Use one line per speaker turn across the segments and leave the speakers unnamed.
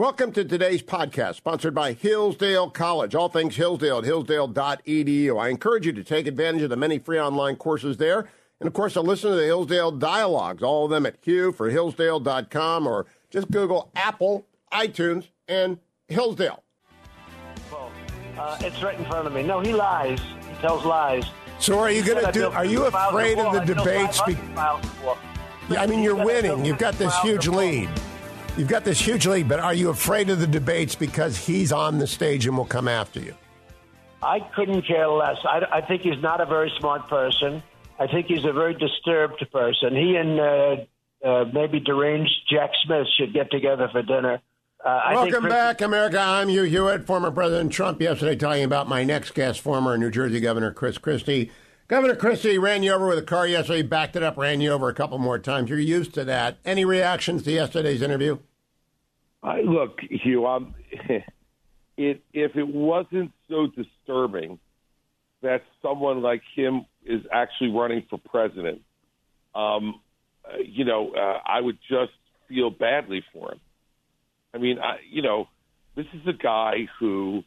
Welcome to today's podcast, sponsored by Hillsdale College. All things Hillsdale at hillsdale.edu. I encourage you to take advantage of the many free online courses there. And of course, to listen to the Hillsdale dialogues, all of them at Hugh for Hillsdale.com or just Google Apple, iTunes, and Hillsdale.
Well, uh, it's right in front of me. No, he lies. He tells lies.
So are you going to do? Are you afraid of the debates? Be- yeah, I mean, you're winning. You've got this huge lead. You've got this huge lead, but are you afraid of the debates because he's on the stage and will come after you?
I couldn't care less. I, I think he's not a very smart person. I think he's a very disturbed person. He and uh, uh, maybe deranged Jack Smith should get together for dinner.
Uh, Welcome Chris- back, America. I'm Hugh Hewitt, former President Trump. Yesterday, talking about my next guest, former New Jersey Governor Chris Christie. Governor Christie ran you over with a car yesterday, backed it up, ran you over a couple more times. You're used to that. Any reactions to yesterday's interview?
I, look, Hugh, it, if it wasn't so disturbing that someone like him is actually running for president, um, uh, you know, uh, I would just feel badly for him. I mean, I, you know, this is a guy who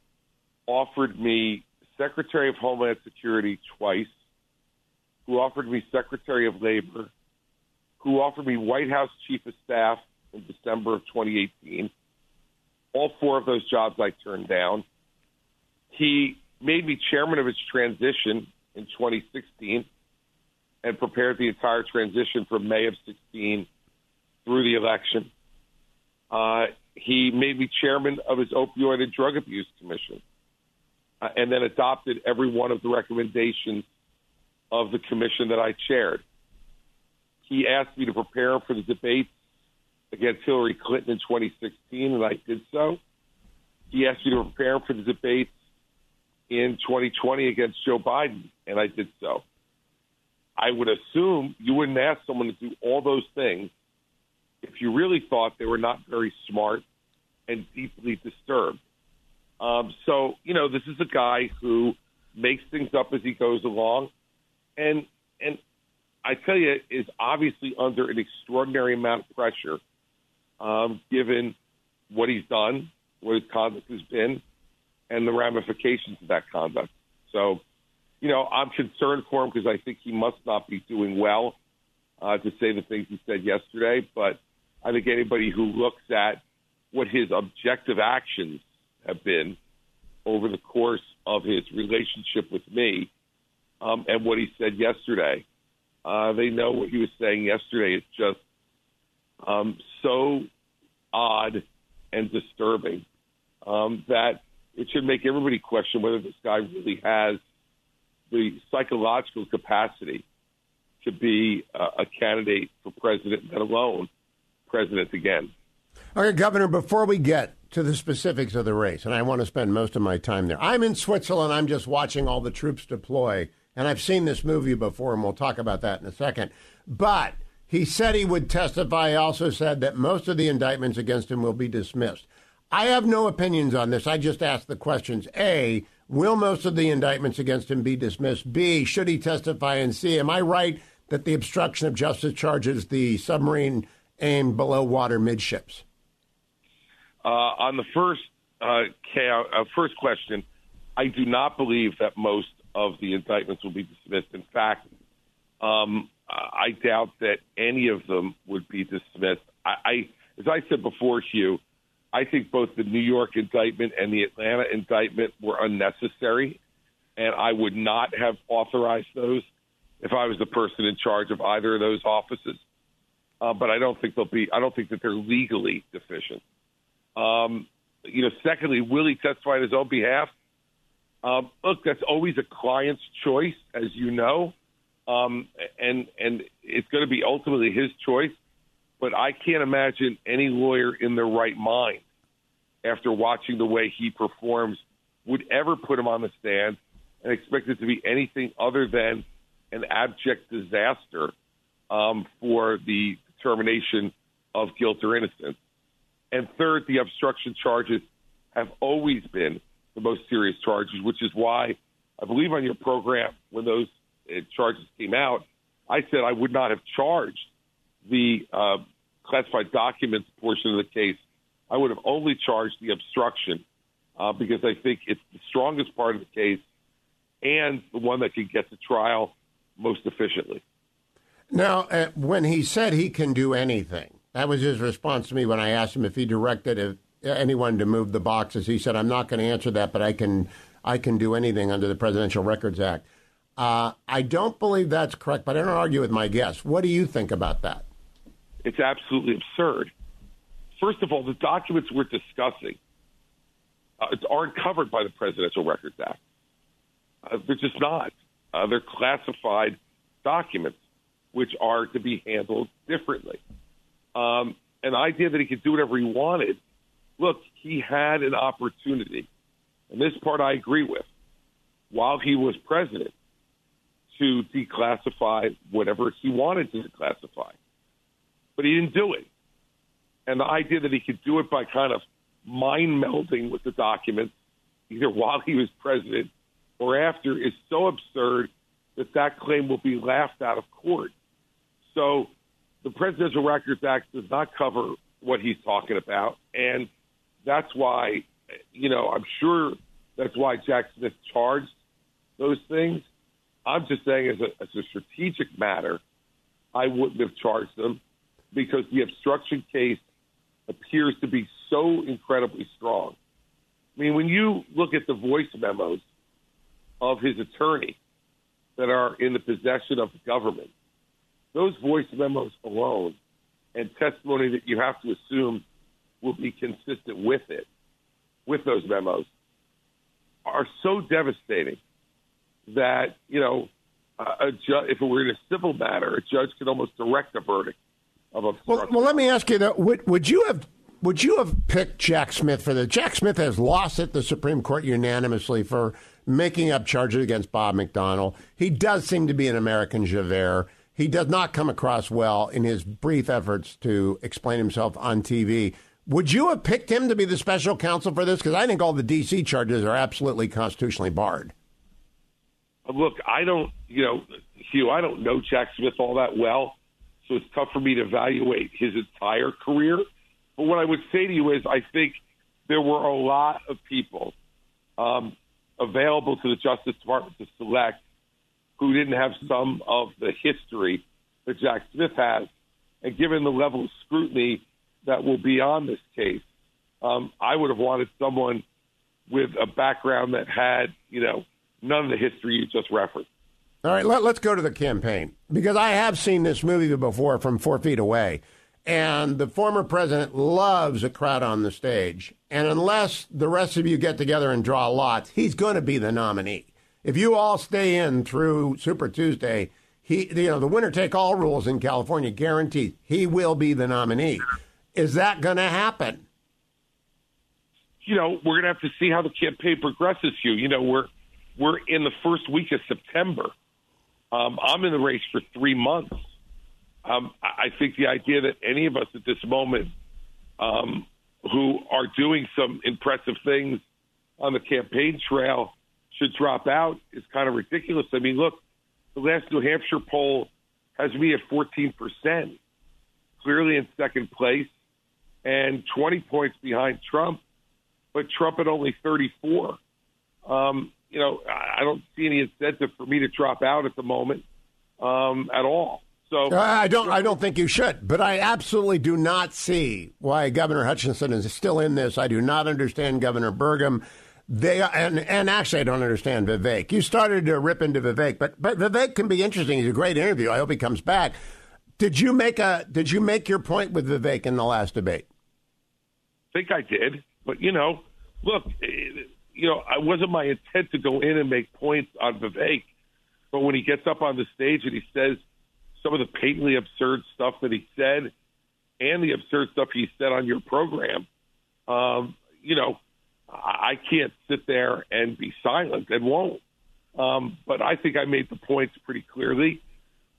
offered me Secretary of Homeland Security twice who offered me Secretary of Labor, who offered me White House Chief of Staff in December of 2018. All four of those jobs I turned down. He made me chairman of his transition in 2016 and prepared the entire transition from May of 16 through the election. Uh, he made me chairman of his opioid and drug abuse commission uh, and then adopted every one of the recommendations of the commission that I chaired. He asked me to prepare for the debates against Hillary Clinton in 2016, and I did so. He asked me to prepare for the debates in 2020 against Joe Biden, and I did so. I would assume you wouldn't ask someone to do all those things if you really thought they were not very smart and deeply disturbed. Um, so, you know, this is a guy who makes things up as he goes along and and I tell you, is obviously under an extraordinary amount of pressure, um, given what he's done, what his conduct has been, and the ramifications of that conduct. So, you know, I'm concerned for him because I think he must not be doing well uh, to say the things he said yesterday. But I think anybody who looks at what his objective actions have been over the course of his relationship with me um, and what he said yesterday. Uh, they know what he was saying yesterday. It's just um, so odd and disturbing um, that it should make everybody question whether this guy really has the psychological capacity to be uh, a candidate for president, let alone president again.
Okay, Governor, before we get to the specifics of the race, and I want to spend most of my time there, I'm in Switzerland. I'm just watching all the troops deploy and I've seen this movie before, and we'll talk about that in a second. But he said he would testify. He also said that most of the indictments against him will be dismissed. I have no opinions on this. I just asked the questions. A, will most of the indictments against him be dismissed? B, should he testify? And C, am I right that the obstruction of justice charges the submarine aimed below water midships?
Uh, on the first uh, uh, first question, I do not believe that most of the indictments will be dismissed. In fact, um, I doubt that any of them would be dismissed. I, I, as I said before, Hugh, I think both the New York indictment and the Atlanta indictment were unnecessary, and I would not have authorized those if I was the person in charge of either of those offices. Uh, but I don't think they'll be. I don't think that they're legally deficient. Um, you know, secondly, will he testify on his own behalf? Um, look, that's always a client's choice, as you know, um, and and it's going to be ultimately his choice. But I can't imagine any lawyer in their right mind after watching the way he performs, would ever put him on the stand and expect it to be anything other than an abject disaster um, for the determination of guilt or innocence. And third, the obstruction charges have always been the most serious charges, which is why I believe on your program when those uh, charges came out, I said I would not have charged the uh, classified documents portion of the case. I would have only charged the obstruction uh, because I think it's the strongest part of the case and the one that can get to trial most efficiently.
Now, uh, when he said he can do anything, that was his response to me when I asked him if he directed if anyone to move the boxes. He said, "I'm not going to answer that, but I can, I can do anything under the Presidential Records Act." Uh, I don't believe that's correct, but I don't argue with my guess. What do you think about that?
It's absolutely absurd. First of all, the documents we're discussing uh, aren't covered by the Presidential Records Act. Uh, they're just not. Uh, they're classified documents, which are to be handled differently. Um, an idea that he could do whatever he wanted. Look, he had an opportunity, and this part I agree with. While he was president, to declassify whatever he wanted to declassify, but he didn't do it. And the idea that he could do it by kind of mind melding with the documents, either while he was president or after, is so absurd that that claim will be laughed out of court. So the Presidential Records Act does not cover what he's talking about, and that's why, you know, I'm sure that's why Jack Smith charged those things. I'm just saying, as a, as a strategic matter, I wouldn't have charged them because the obstruction case appears to be so incredibly strong. I mean, when you look at the voice memos of his attorney that are in the possession of the government, those voice memos alone and testimony that you have to assume will be consistent with it, with those memos, are so devastating that, you know, a ju- if it were in a civil matter, a judge could almost direct a verdict of
obstruction. Well, well let me ask you that: would, would you have would you have picked Jack Smith for the? Jack Smith has lost at the Supreme Court unanimously for making up charges against Bob McDonnell. He does seem to be an American Javert. He does not come across well in his brief efforts to explain himself on TV. Would you have picked him to be the special counsel for this? Because I think all the D.C. charges are absolutely constitutionally barred.
Look, I don't, you know, Hugh, I don't know Jack Smith all that well, so it's tough for me to evaluate his entire career. But what I would say to you is, I think there were a lot of people um, available to the Justice Department to select who didn't have some of the history that Jack Smith has. And given the level of scrutiny that will be on this case, um, I would have wanted someone with a background that had, you know, none of the history you just referenced.
All right, let, us go to the campaign because I have seen this movie before from four feet away. And the former president loves a crowd on the stage. And unless the rest of you get together and draw lots, he's going to be the nominee. If you all stay in through Super Tuesday, he, you know, the winner take all rules in California guaranteed he will be the nominee. Is that going to happen?
You know, we're going to have to see how the campaign progresses, Hugh. You know, we're we're in the first week of September. Um, I'm in the race for three months. Um, I think the idea that any of us at this moment um, who are doing some impressive things on the campaign trail should drop out is kind of ridiculous. I mean, look, the last New Hampshire poll has me at 14%, clearly in second place, and 20 points behind Trump, but Trump at only 34. Um, you know, I don't see any incentive for me to drop out at the moment um, at all. So
I don't. I don't think you should. But I absolutely do not see why Governor Hutchinson is still in this. I do not understand Governor Burgum. They and and actually, I don't understand Vivek. You started to rip into Vivek, but but Vivek can be interesting. He's a great interview. I hope he comes back. Did you make a Did you make your point with Vivek in the last debate?
Think I did, but you know, look, you know, I wasn't my intent to go in and make points on Vivek, but when he gets up on the stage and he says some of the patently absurd stuff that he said and the absurd stuff he said on your program, um, you know, I can't sit there and be silent and won't. Um, but I think I made the points pretty clearly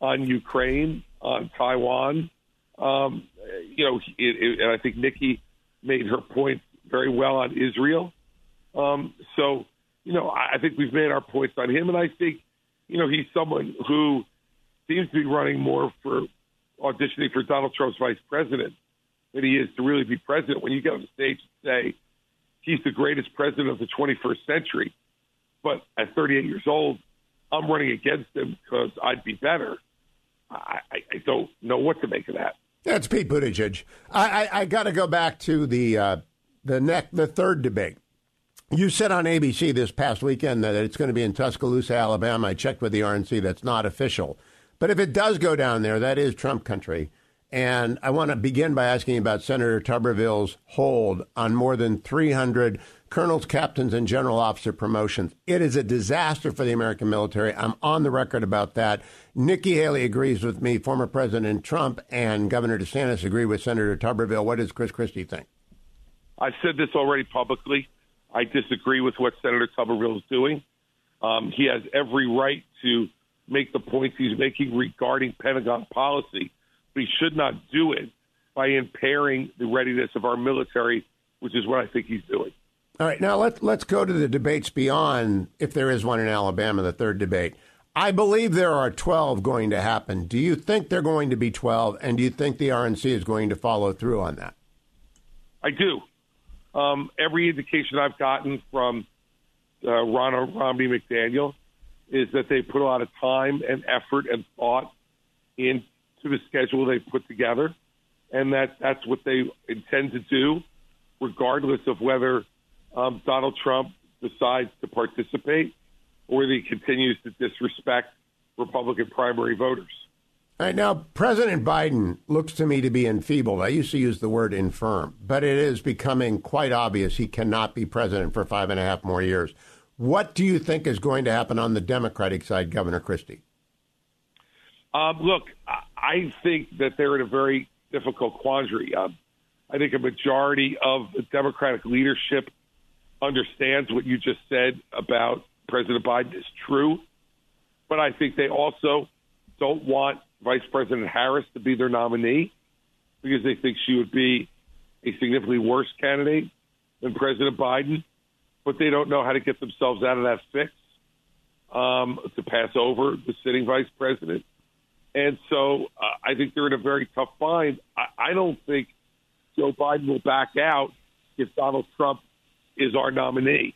on Ukraine, on Taiwan. Um, you know, it, it, and I think Nikki made her point very well on Israel. Um, so, you know, I, I think we've made our points on him, and I think, you know, he's someone who seems to be running more for auditioning for Donald Trump's vice president than he is to really be president. When you get on the stage and say he's the greatest president of the 21st century, but at 38 years old, I'm running against him because I'd be better. I, I, I don't know what to make of that.
That's Pete Buttigieg. I, I, I got to go back to the uh, the neck the third debate. You said on ABC this past weekend that it's going to be in Tuscaloosa, Alabama. I checked with the RNC; that's not official. But if it does go down there, that is Trump country. And I want to begin by asking about Senator Tuberville's hold on more than 300 colonels, captains, and general officer promotions. It is a disaster for the American military. I'm on the record about that. Nikki Haley agrees with me. Former President Trump and Governor DeSantis agree with Senator Tuberville. What does Chris Christie think?
I've said this already publicly. I disagree with what Senator Tuberville is doing. Um, he has every right to make the points he's making regarding Pentagon policy, but he should not do it by impairing the readiness of our military, which is what I think he's doing.
All right, now let's let's go to the debates beyond if there is one in Alabama, the third debate. I believe there are 12 going to happen. Do you think they're going to be 12, and do you think the RNC is going to follow through on that?
I do. Um, every indication I've gotten from uh, Ronna Romney McDaniel is that they put a lot of time and effort and thought into the schedule they put together, and that that's what they intend to do, regardless of whether um, Donald Trump decides to participate or whether he continues to disrespect Republican primary voters.
All right, now, President Biden looks to me to be enfeebled. I used to use the word infirm, but it is becoming quite obvious he cannot be president for five and a half more years. What do you think is going to happen on the Democratic side, Governor Christie?
Um, look, I think that they're in a very difficult quandary. Um, I think a majority of the Democratic leadership understands what you just said about President Biden is true, but I think they also don't want Vice President Harris to be their nominee because they think she would be a significantly worse candidate than President Biden, but they don't know how to get themselves out of that fix um, to pass over the sitting vice president. And so uh, I think they're in a very tough bind. I, I don't think Joe Biden will back out if Donald Trump is our nominee.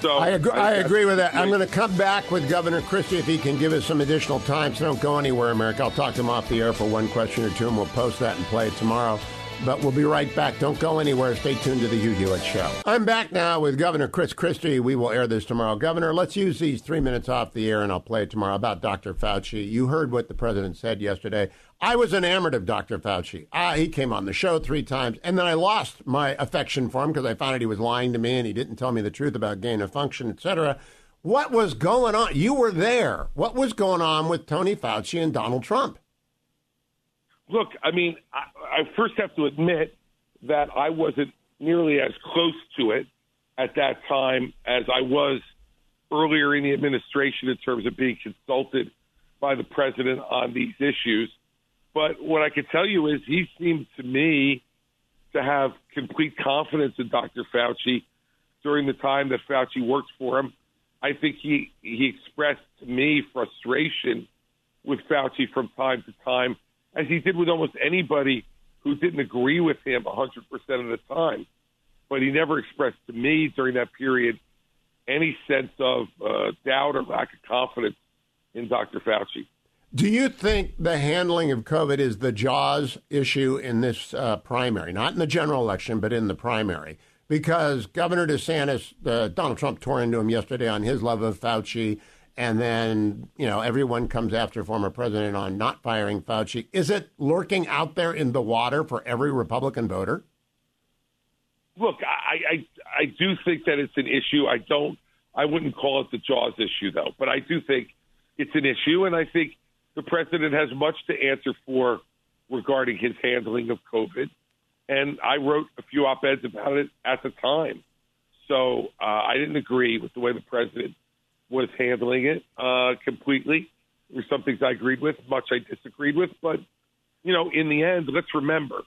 So
I agree, I, I agree with that. I'm going to come back with Governor Christie if he can give us some additional time. So don't go anywhere, America. I'll talk to him off the air for one question or two, and we'll post that and play it tomorrow. But we'll be right back. Don't go anywhere. Stay tuned to the Hugh Hewitt Show. I'm back now with Governor Chris Christie. We will air this tomorrow. Governor, let's use these three minutes off the air, and I'll play it tomorrow about Dr. Fauci. You heard what the president said yesterday. I was enamored of Dr. Fauci. Ah, he came on the show three times, and then I lost my affection for him because I found out he was lying to me and he didn't tell me the truth about gain of function, etc. What was going on? You were there. What was going on with Tony Fauci and Donald Trump?
Look, I mean, I, I first have to admit that I wasn't nearly as close to it at that time as I was earlier in the administration in terms of being consulted by the president on these issues. But what I can tell you is he seemed to me to have complete confidence in Dr. Fauci during the time that Fauci worked for him. I think he he expressed to me frustration with Fauci from time to time, as he did with almost anybody who didn't agree with him 100% of the time. But he never expressed to me during that period any sense of uh, doubt or lack of confidence in Dr. Fauci.
Do you think the handling of COVID is the Jaws issue in this uh, primary, not in the general election, but in the primary? Because Governor DeSantis, uh, Donald Trump tore into him yesterday on his love of Fauci, and then you know everyone comes after former president on not firing Fauci. Is it lurking out there in the water for every Republican voter?
Look, I, I I do think that it's an issue. I don't. I wouldn't call it the Jaws issue though, but I do think it's an issue, and I think the president has much to answer for regarding his handling of COVID. and I wrote a few op-eds about it at the time. So uh, I didn't agree with the way the president was handling it uh, completely. There were some things I agreed with, much I disagreed with, but you know, in the end, let's remember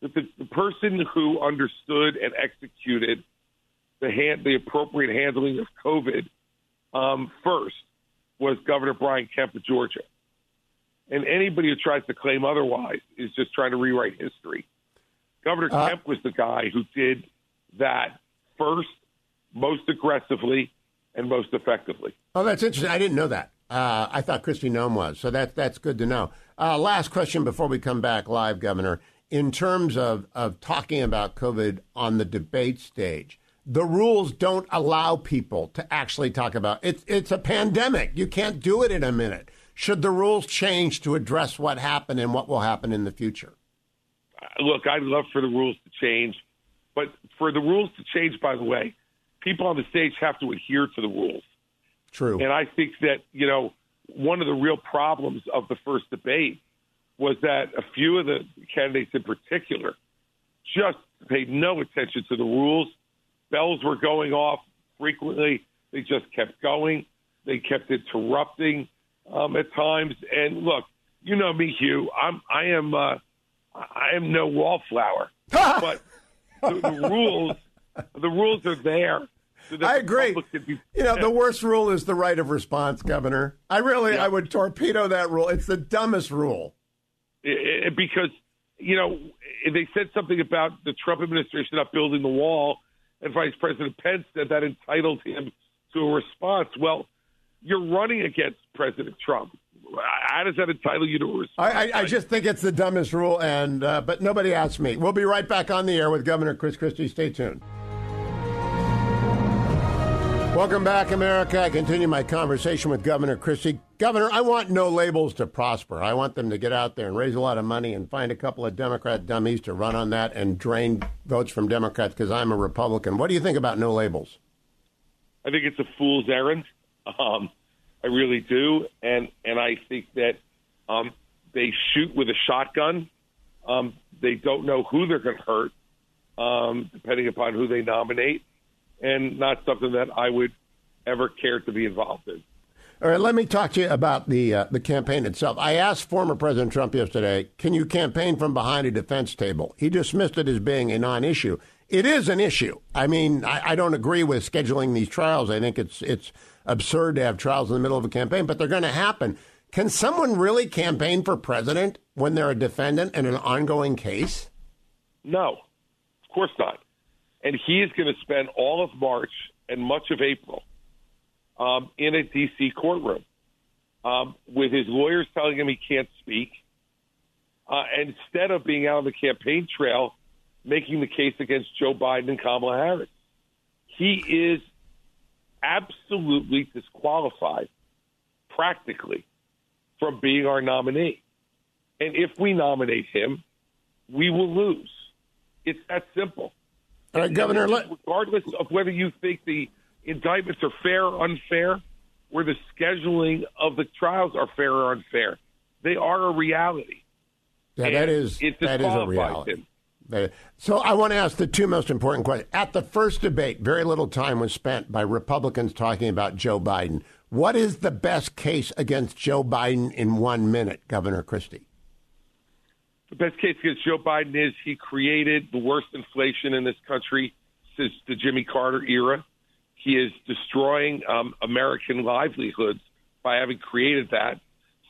that the, the person who understood and executed the hand, the appropriate handling of COVID um, first was Governor Brian Kemp of Georgia. And anybody who tries to claim otherwise is just trying to rewrite history. Governor uh, Kemp was the guy who did that first, most aggressively, and most effectively.
Oh, that's interesting. I didn't know that. Uh, I thought Kristi Noem was. So that, that's good to know. Uh, last question before we come back live, Governor. In terms of, of talking about COVID on the debate stage, the rules don't allow people to actually talk about it. It's a pandemic. You can't do it in a minute. Should the rules change to address what happened and what will happen in the future?
Look, I'd love for the rules to change, but for the rules to change, by the way, people on the stage have to adhere to the rules.
True.
And I think that, you know, one of the real problems of the first debate was that a few of the candidates in particular just paid no attention to the rules. Bells were going off frequently. They just kept going. They kept interrupting um, at times. And look, you know me, Hugh. I'm I am uh, I am no wallflower, but the, the rules the rules are there.
I agree. You know, the worst rule is the right of response, Governor. I really, yeah. I would torpedo that rule. It's the dumbest rule.
It, it, because you know they said something about the Trump administration not building the wall, and Vice President Pence said that entitled him to a response. Well, you're running against President Trump. How does that entitle you to a response?
I, I, I just think it's the dumbest rule, and uh, but nobody asked me. We'll be right back on the air with Governor Chris Christie. Stay tuned. Welcome back, America. I continue my conversation with Governor Christie. Governor, I want no labels to prosper. I want them to get out there and raise a lot of money and find a couple of Democrat dummies to run on that and drain votes from Democrats because I'm a Republican. What do you think about no labels?
I think it's a fool's errand. Um, I really do, and and I think that um, they shoot with a shotgun. Um, they don't know who they're going to hurt, um, depending upon who they nominate and not something that I would ever care to be involved in.
All right, let me talk to you about the uh, the campaign itself. I asked former President Trump yesterday, "Can you campaign from behind a defense table?" He dismissed it as being a non-issue. It is an issue. I mean, I, I don't agree with scheduling these trials. I think it's it's absurd to have trials in the middle of a campaign, but they're going to happen. Can someone really campaign for president when they're a defendant in an ongoing case?
No, of course not and he is going to spend all of March and much of April um, in a D.C. courtroom um, with his lawyers telling him he can't speak. Uh, instead of being out on the campaign trail, making the case against Joe Biden and Kamala Harris, he is absolutely disqualified, practically, from being our nominee. And if we nominate him, we will lose. It's that simple.
All right, Governor.
regardless of whether you think the indictments are fair or unfair, or the scheduling of the trials are fair or unfair, they are a reality.
Yeah, that is that is a reality. So I want to ask the two most important questions. At the first debate, very little time was spent by Republicans talking about Joe Biden. What is the best case against Joe Biden in one minute, Governor Christie?
The best case against Joe Biden is he created the worst inflation in this country since the Jimmy Carter era. He is destroying um, American livelihoods by having created that.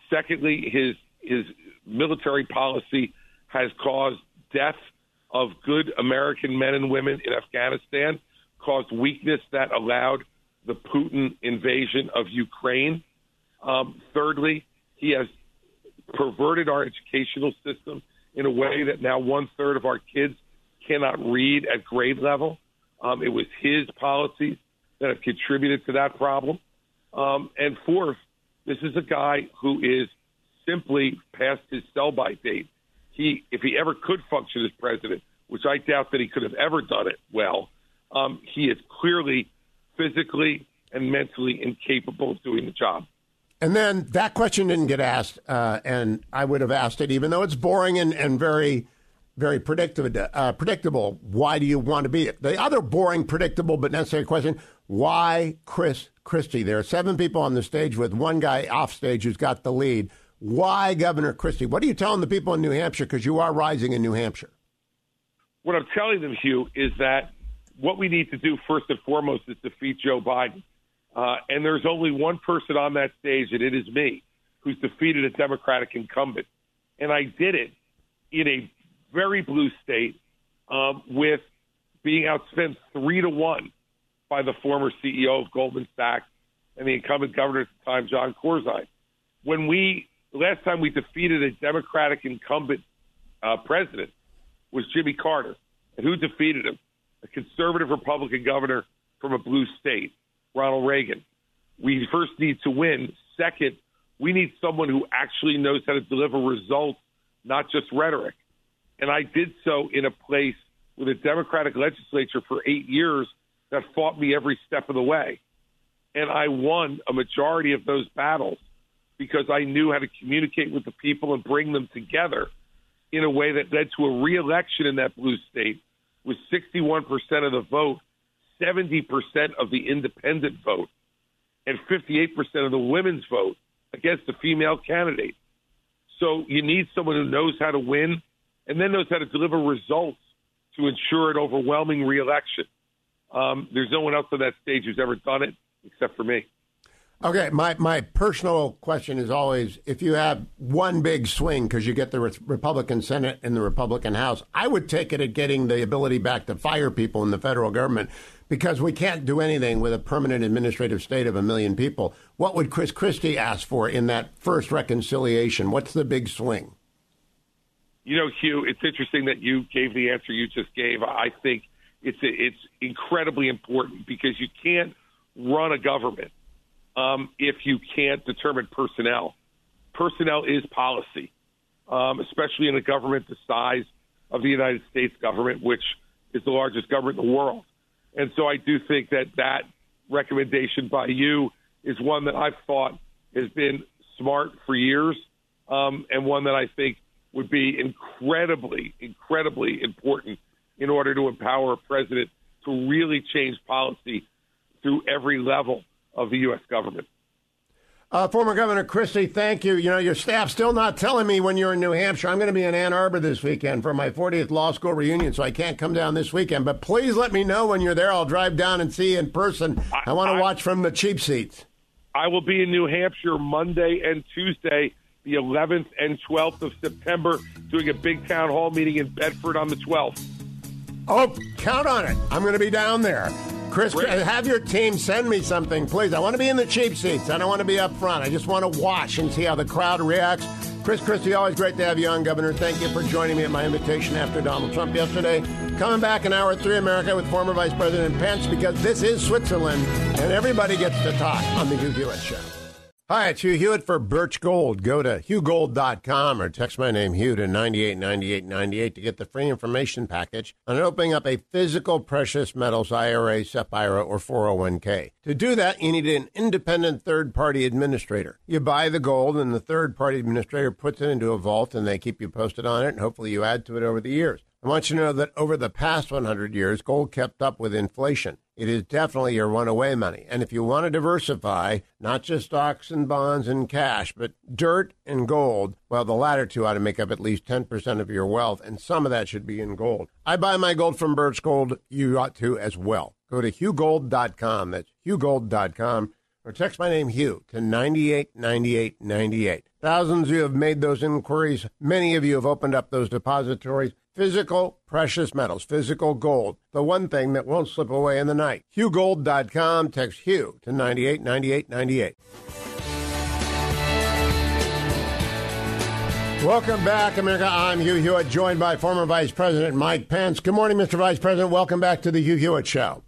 Secondly, his his military policy has caused death of good American men and women in Afghanistan, caused weakness that allowed the Putin invasion of Ukraine. Um, thirdly, he has perverted our educational system in a way that now one third of our kids cannot read at grade level. Um, it was his policies that have contributed to that problem. Um, and fourth, this is a guy who is simply past his sell by date. He, if he ever could function as president, which I doubt that he could have ever done it well, um, he is clearly physically and mentally incapable of doing the job.
And then that question didn't get asked, uh, and I would have asked it, even though it's boring and, and very very predictable. Uh, predictable. Why do you want to be it? The other boring, predictable, but necessary question: Why Chris Christie? There are seven people on the stage with one guy off stage who's got the lead. Why Governor Christie? What are you telling the people in New Hampshire? Because you are rising in New Hampshire.
What I'm telling them, Hugh, is that what we need to do first and foremost is defeat Joe Biden. Uh, and there's only one person on that stage, and it is me, who's defeated a Democratic incumbent. And I did it in a very blue state um, with being outspent three to one by the former CEO of Goldman Sachs and the incumbent governor at the time, Jon Corzine. When we last time we defeated a Democratic incumbent uh, president was Jimmy Carter, and who defeated him? A conservative Republican governor from a blue state, Ronald Reagan. We first need to win. Second, we need someone who actually knows how to deliver results, not just rhetoric. And I did so in a place with a Democratic legislature for eight years that fought me every step of the way. And I won a majority of those battles because I knew how to communicate with the people and bring them together in a way that led to a reelection in that blue state with 61% of the vote, 70% of the independent vote, and 58% of the women's vote against the female candidate. So you need someone who knows how to win and then knows how to deliver results to ensure an overwhelming reelection. Um, there's no one else on that stage who's ever done it except for me.
Okay, my, my personal question is always if you have one big swing because you get the Re- Republican Senate and the Republican House, I would take it at getting the ability back to fire people in the federal government because we can't do anything with a permanent administrative state of a million people. What would Chris Christie ask for in that first reconciliation? What's the big swing?
You know, Hugh, it's interesting that you gave the answer you just gave. I think it's it's incredibly important because you can't run a government um, if you can't determine personnel. Personnel is policy, um, especially in a government the size of the United States government, which is the largest government in the world. And so I do think that that recommendation by you is one that I've thought has been smart for years um, and one that I think would be incredibly, incredibly important in order to empower a president to really change policy through every level of the U.S. government.
Uh, former Governor Christie, thank you. You know, your staff's still not telling me when you're in New Hampshire. I'm going to be in Ann Arbor this weekend for my 40th law school reunion, so I can't come down this weekend. But please let me know when you're there. I'll drive down and see you in person. I, I want to watch from the cheap seats.
I will be in New Hampshire Monday and Tuesday, the 11th and 12th of September, doing a big town hall meeting in Bedford on the 12th.
Oh, count on it. I'm going to be down there. Chris, have your team send me something, please. I want to be in the cheap seats. I don't want to be up front. I just want to watch and see how the crowd reacts. Chris Christie, always great to have you on, Governor. Thank you for joining me at my invitation after Donald Trump yesterday. Coming back in hour 3 America with former Vice President Pence because this is Switzerland and everybody gets to talk on the Hugh Hewitt Show. Hi, it's Hugh Hewitt for Birch Gold. Go to hughgold.com or text my name Hugh to 989898 to get the free information package on opening up a physical precious metals IRA, SEP IRA, or 401k. To do that, you need an independent third party administrator. You buy the gold, and the third party administrator puts it into a vault, and they keep you posted on it, and hopefully you add to it over the years. I want you to know that over the past 100 years, gold kept up with inflation. It is definitely your runaway money. And if you want to diversify, not just stocks and bonds and cash, but dirt and gold, well, the latter two ought to make up at least 10% of your wealth, and some of that should be in gold. I buy my gold from Birch Gold. You ought to as well. Go to hughgold.com. That's hughgold.com. Or text my name, Hugh, to 989898. Thousands of you have made those inquiries. Many of you have opened up those depositories. Physical precious metals, physical gold, the one thing that won't slip away in the night. HughGold.com, text Hugh to 989898. Welcome back, America. I'm Hugh Hewitt, joined by former Vice President Mike Pence. Good morning, Mr. Vice President. Welcome back to the Hugh Hewitt Show.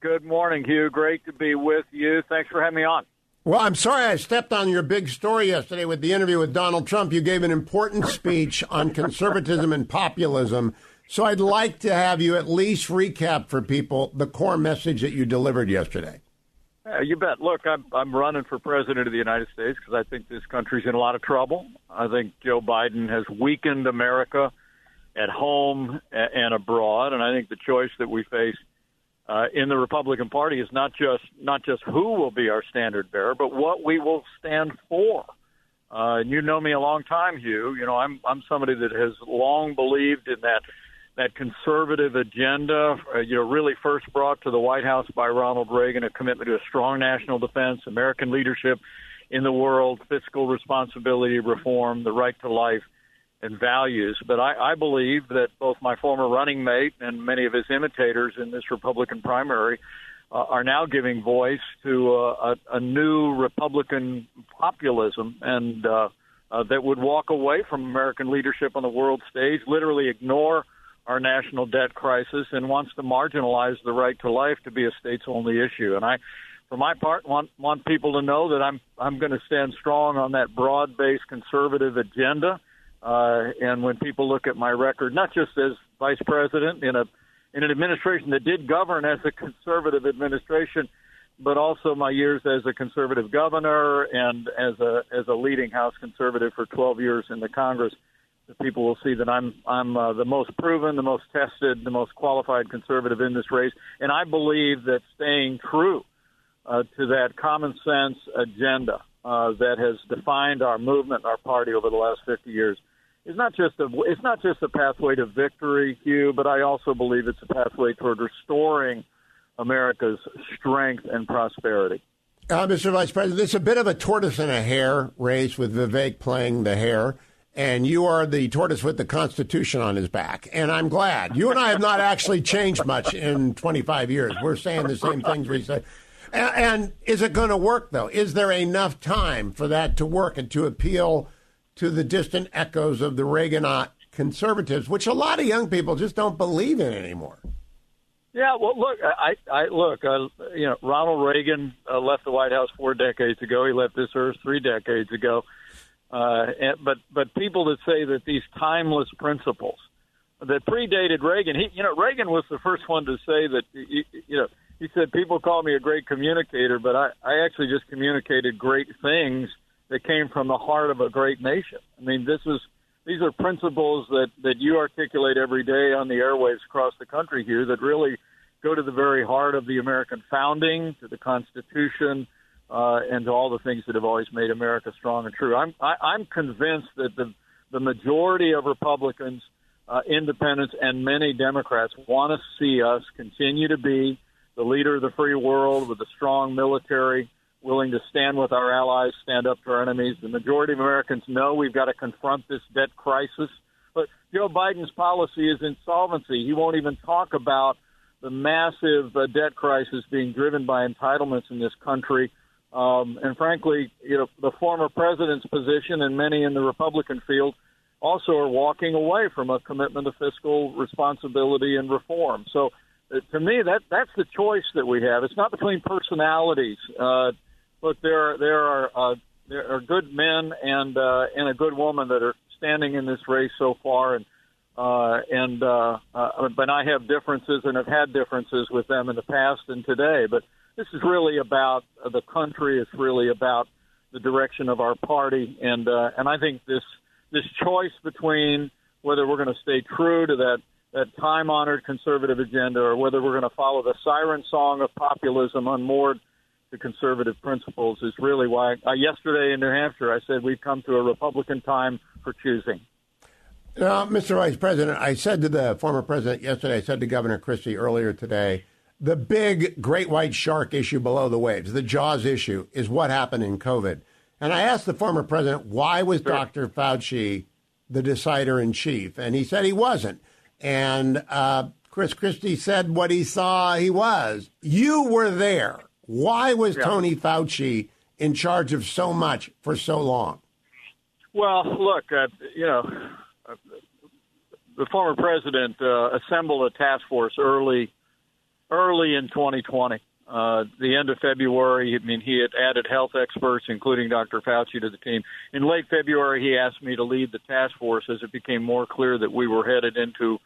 Good morning, Hugh. Great to be with you. Thanks for having me on.
Well, I'm sorry I stepped on your big story yesterday with the interview with Donald Trump. You gave an important speech on conservatism and populism. So I'd like to have you at least recap for people the core message that you delivered yesterday.
Uh, you bet. Look, I'm, I'm running for president of the United States because I think this country's in a lot of trouble. I think Joe Biden has weakened America at home and abroad. And I think the choice that we face uh, in the Republican Party is not just not just who will be our standard bearer, but what we will stand for. Uh, and you know me a long time, Hugh. You know I'm I'm somebody that has long believed in that that conservative agenda. Uh, you know, really first brought to the White House by Ronald Reagan, a commitment to a strong national defense, American leadership in the world, fiscal responsibility reform, the right to life and values. But I, I believe that both my former running mate and many of his imitators in this Republican primary uh, are now giving voice to uh, a, a new Republican populism and uh, uh, that would walk away from American leadership on the world stage, literally ignore our national debt crisis, and wants to marginalize the right to life to be a states only issue. And I for my part, want want people to know that I'm I'm going to stand strong on that broad-based conservative agenda. Uh, and when people look at my record, not just as vice president in a in an administration that did govern as a conservative administration, but also my years as a conservative governor and as a as a leading House conservative for 12 years in the Congress, the people will see that I'm I'm uh, the most proven, the most tested, the most qualified conservative in this race, and I believe that staying true uh, to that common sense agenda uh, that has defined our movement, our party over the last 50 years. It's not just a it's not just a pathway to victory, Hugh, but I also believe it's a pathway toward restoring America's strength and prosperity.
Uh, Mr. Vice President, it's a bit of a tortoise and a hare race with Vivek playing the hare, and you are the tortoise with the Constitution on his back. And I'm glad. You and I have not actually changed much in 25 years. We're saying the same things we say. And, is it going to work, though? Is there enough time for that to work and to appeal to the distant echoes of the Reaganite conservatives, which a lot of young people just don't believe in anymore?
Yeah, well, look, I, I look, uh, you know, Ronald Reagan uh, left the White House four decades ago. He left this earth three decades ago. Uh, and, but but people that say that these timeless principles that predated Reagan, he, you know, Reagan was the first one to say that, you, know, he said people call me a great communicator, but I, I actually just communicated great things that came from the heart of a great nation. I mean, this is these are principles that that you articulate every day on the airwaves across the country here that really go to the very heart of the American founding, to the Constitution, uh, and to all the things that have always made America strong and true. I'm I, I'm convinced that the the majority of Republicans, uh, independents, and many Democrats want to see us continue to be the leader of the free world with a strong military, willing to stand with our allies, stand up to our enemies. The majority of Americans know we've got to confront this debt crisis. But Joe Biden's policy is insolvency. He won't even talk about the massive uh, debt crisis being driven by entitlements in this country. Um, and frankly, you know, the former president's position and many in the Republican field also are walking away from a commitment to fiscal responsibility and reform. So uh, to me, that that's the choice that we have. It's not between personalities. Uh, look, there there are uh, there are good men and uh, and a good woman that are standing in this race so far, and uh, and uh, uh, but I have differences and have had differences with them in the past and today. But this is really about the country. It's really about the direction of our party, and uh, and I think this this choice between whether we're going to stay true to that that time honored conservative agenda or whether we're going to follow the siren song of populism unmoored to conservative principles is really why uh, yesterday in New Hampshire I said we've come to a Republican time for choosing.
Now, Mr. Vice President, I said to the former president yesterday, I said to Governor Christie earlier today, the big great white shark issue below the waves, the JAWS issue, is what happened in COVID. And I asked the former president, why was sure. Dr. Fauci the decider in chief? And he said he wasn't. And uh, Chris Christie said what he saw he was. You were there. Why was yeah. Tony Fauci in charge of so much for so long?
Well, look, uh, you know, uh, the former president uh, assembled a task force early, early in 2020. Uh, the end of February, I mean, he had added health experts, including Dr. Fauci, to the team. In late February, he asked me to lead the task force as it became more clear that we were headed into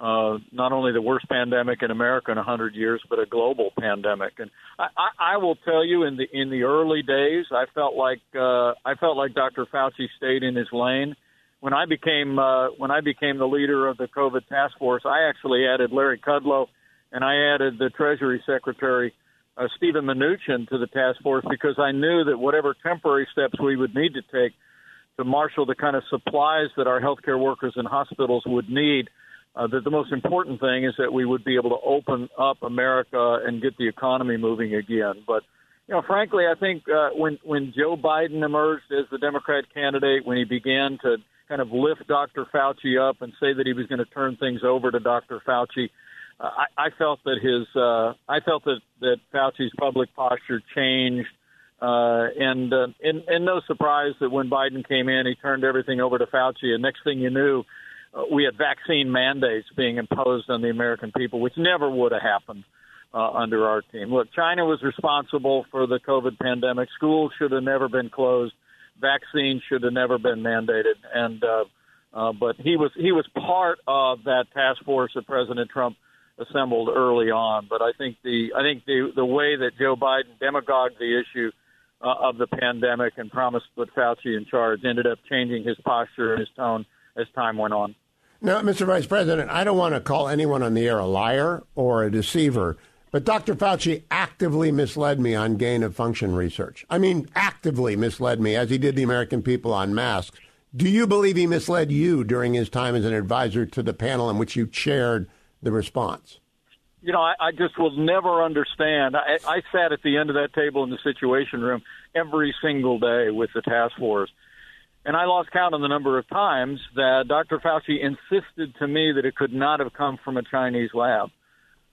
uh, not only the worst pandemic in America in a hundred years, but a global pandemic. And I, I, I will tell you, in the in the early days, I felt like uh, I felt like Dr. Fauci stayed in his lane. when I became uh, when I became the leader of the COVID task force, I actually added Larry Kudlow, and I added the Treasury Secretary uh, Stephen Mnuchin to the task force because I knew that whatever temporary steps we would need to take to marshal the kind of supplies that our healthcare workers and hospitals would need, uh, that the most important thing is that we would be able to open up America and get the economy moving again. But you know, frankly, I think uh, when when Joe Biden emerged as the Democrat candidate, when he began to kind of lift Dr. Fauci up and say that he was going to turn things over to Dr. Fauci, I, I felt that his uh, I felt that that Fauci's public posture changed. Uh, and, uh, no surprise that when Biden came in, he turned everything over to Fauci, and next thing you knew, uh, we had vaccine mandates being imposed on the American people, which never would have happened uh, under our team. Look, China was responsible for the COVID pandemic. Schools should have never been closed. Vaccines should have never been mandated. And uh, uh, but he was he was part of that task force that President Trump assembled early on. But I think the I think the the way that Joe Biden demagogued the issue uh, of the pandemic and promised to put Fauci in charge ended up changing his posture and his tone as time went on.
Now, Mr. Vice President, I don't want to call anyone on the air a liar or a deceiver, but Dr. Fauci actively misled me on gain of function research. I mean, actively misled me, as he did the American people on masks. Do you believe he misled you during his time as an advisor to the panel in which you chaired the response?
You know, I, I just will never understand. I, I sat at the end of that table in the Situation Room every single day with the task force. And I lost count on the number of times that Dr. Fauci insisted to me that it could not have come from a Chinese lab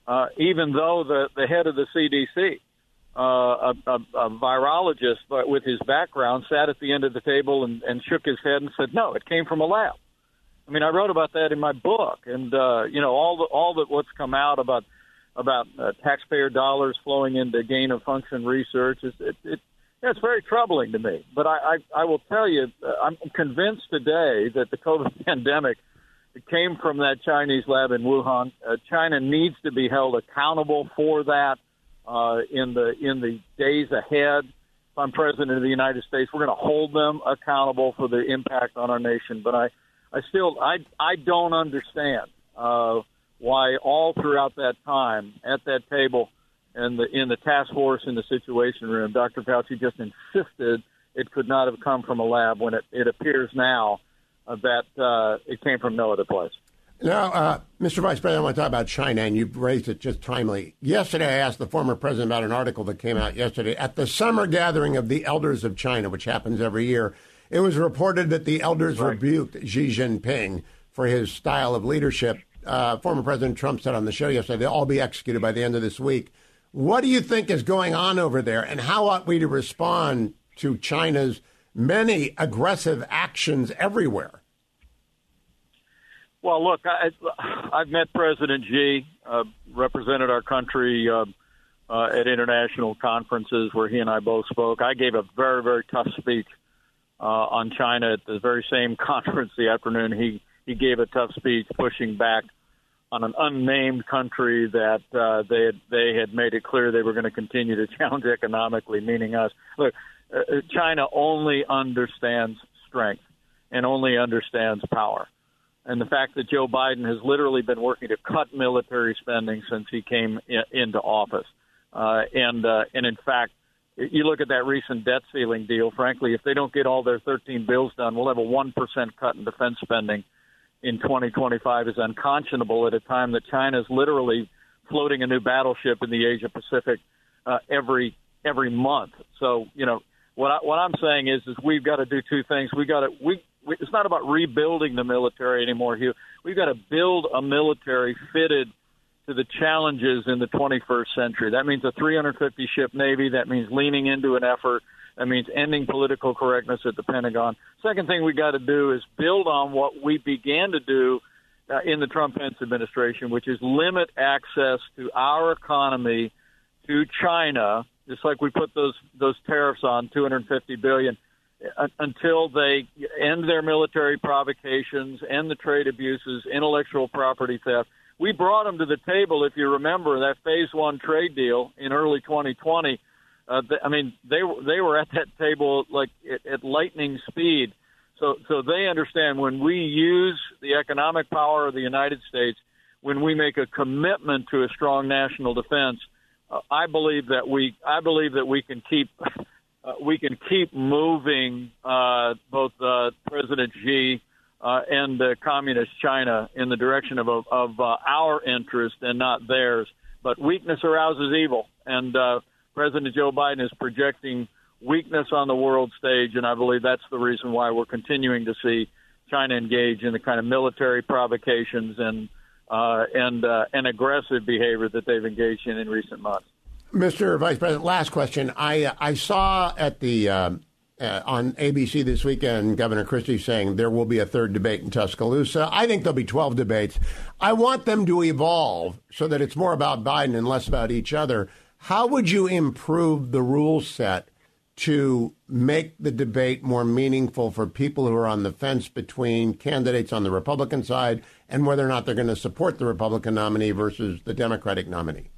uh, even though the, the head of the CDC, uh, a, a, a virologist but with his background, sat at the end of the table and, and shook his head and said, "No, it came from a lab." I mean, I wrote about that in my book, and uh, you know, all the all that what's come out about about uh, taxpayer dollars flowing into gain of function research is it, it it's very troubling to me. But I, I, I will tell you, uh, I'm convinced today that the COVID pandemic came from that Chinese lab in Wuhan. Uh, China needs to be held accountable for that uh, in the in the days ahead. If I'm president of the United States, we're going to hold them accountable for the impact on our nation. But I, I still I I don't understand uh, why all throughout that time at that table and the in the task force in the Situation Room, Dr. Fauci just insisted it could not have come from a lab when it, it appears now that uh, it came from no other place.
Now, uh, Mr. Vice President, I want to talk about China, and you've raised it just timely. Yesterday, I asked the former president about an article that came out yesterday. At the summer gathering of the elders of China, which happens every year, it was reported that the elders right. rebuked Xi Jinping for his style of leadership. Uh, former President Trump said on the show yesterday they'll all be executed by the end of this week. What do you think is going on over there, and how ought we to respond to China's many aggressive actions everywhere?
Well, look, I, I've met President Xi, uh, represented our country uh, uh, at international conferences where he and I both spoke. I gave a very, very tough speech uh, on China at the very same conference the afternoon. He he gave a tough speech pushing back on an unnamed country that uh, they had they had made it clear they were going to continue to challenge economically, meaning us. Look, uh, China only understands strength and only understands power and the fact that Joe Biden has literally been working to cut military spending since he came in, into office. Uh, and uh, and in fact, you look at that recent debt ceiling deal. Frankly, if they don't get all their 13 bills done, we'll have a one percent cut in defense spending in 2025. Is unconscionable at a time that China is literally floating a new battleship in the Asia Pacific uh, every every month. So you know what I, what I'm saying is is we've got to do two things. We got to we it's not about rebuilding the military anymore, Hugh. We've got to build a military fitted to the challenges in the 21st century. That means a 350 ship Navy. That means leaning into an effort. That means ending political correctness at the Pentagon. Second thing we got to do is build on what we began to do uh, in the Trump Pence administration, which is limit access to our economy to China, just like we put those those tariffs on 250 billion until they end their military provocations, end the trade abuses, intellectual property theft. We brought them to the table, if you remember, that phase one trade deal in early 2020. Uh, I mean, they they were at that table like at, at lightning speed. So, so they understand when we use the economic power of the United States, when we make a commitment to a strong national defense, uh, I believe that we, I believe that we can keep, uh, we can keep moving uh, both uh, President Xi uh, and uh, communist China in the direction of of uh, our interest and not theirs. But weakness arouses evil, and uh, President Joe Biden is projecting weakness on the world stage, and I believe that's the reason why we're continuing to see China engage in the kind of military provocations and uh, and uh, and aggressive behavior that they've engaged in in recent months.
Mr. Vice President, last question. I I saw at the um, uh, on ABC this weekend, Governor Christie saying there will be a third debate in Tuscaloosa. I think there'll be 12 debates. I want them to evolve so that it's more about Biden and less about each other. How would you improve the rule set to make the debate more meaningful for people who are on the fence between candidates on the Republican side and whether or not they're going to support the Republican nominee versus the Democratic nominee?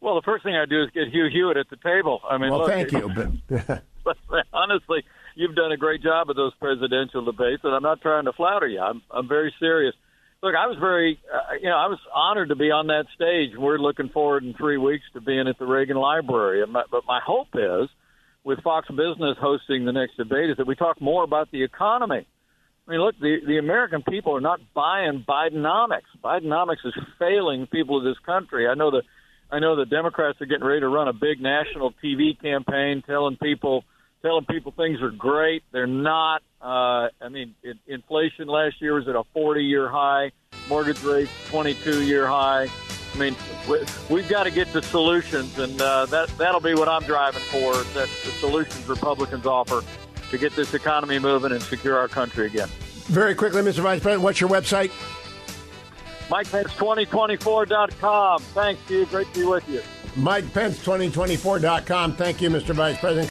Well, the first thing I do is get Hugh Hewitt at the table. I mean,
well,
look,
thank you.
But honestly, you've done a great job of those presidential debates, and I'm not trying to flatter you. I'm I'm very serious. Look, I was very, uh, you know, I was honored to be on that stage. We're looking forward in three weeks to being at the Reagan Library. But my hope is, with Fox Business hosting the next debate, is that we talk more about the economy. I mean, look, the the American people are not buying Bidenomics. Bidenomics is failing people of this country. I know the I know the Democrats are getting ready to run a big national TV campaign telling people telling people things are great. They're not. Uh, I mean, it, inflation last year was at a 40 year high, mortgage rates 22 year high. I mean, we, have got to get to solutions, and uh, that that'll be what I'm driving for. That the solutions Republicans offer to get this economy moving and secure our country again.
Very quickly, Mr. Vice President, what's your website?
MikePence2024.com. Thanks, Steve. Great to be with you.
MikePence2024.com. Thank you, Mr. Vice President.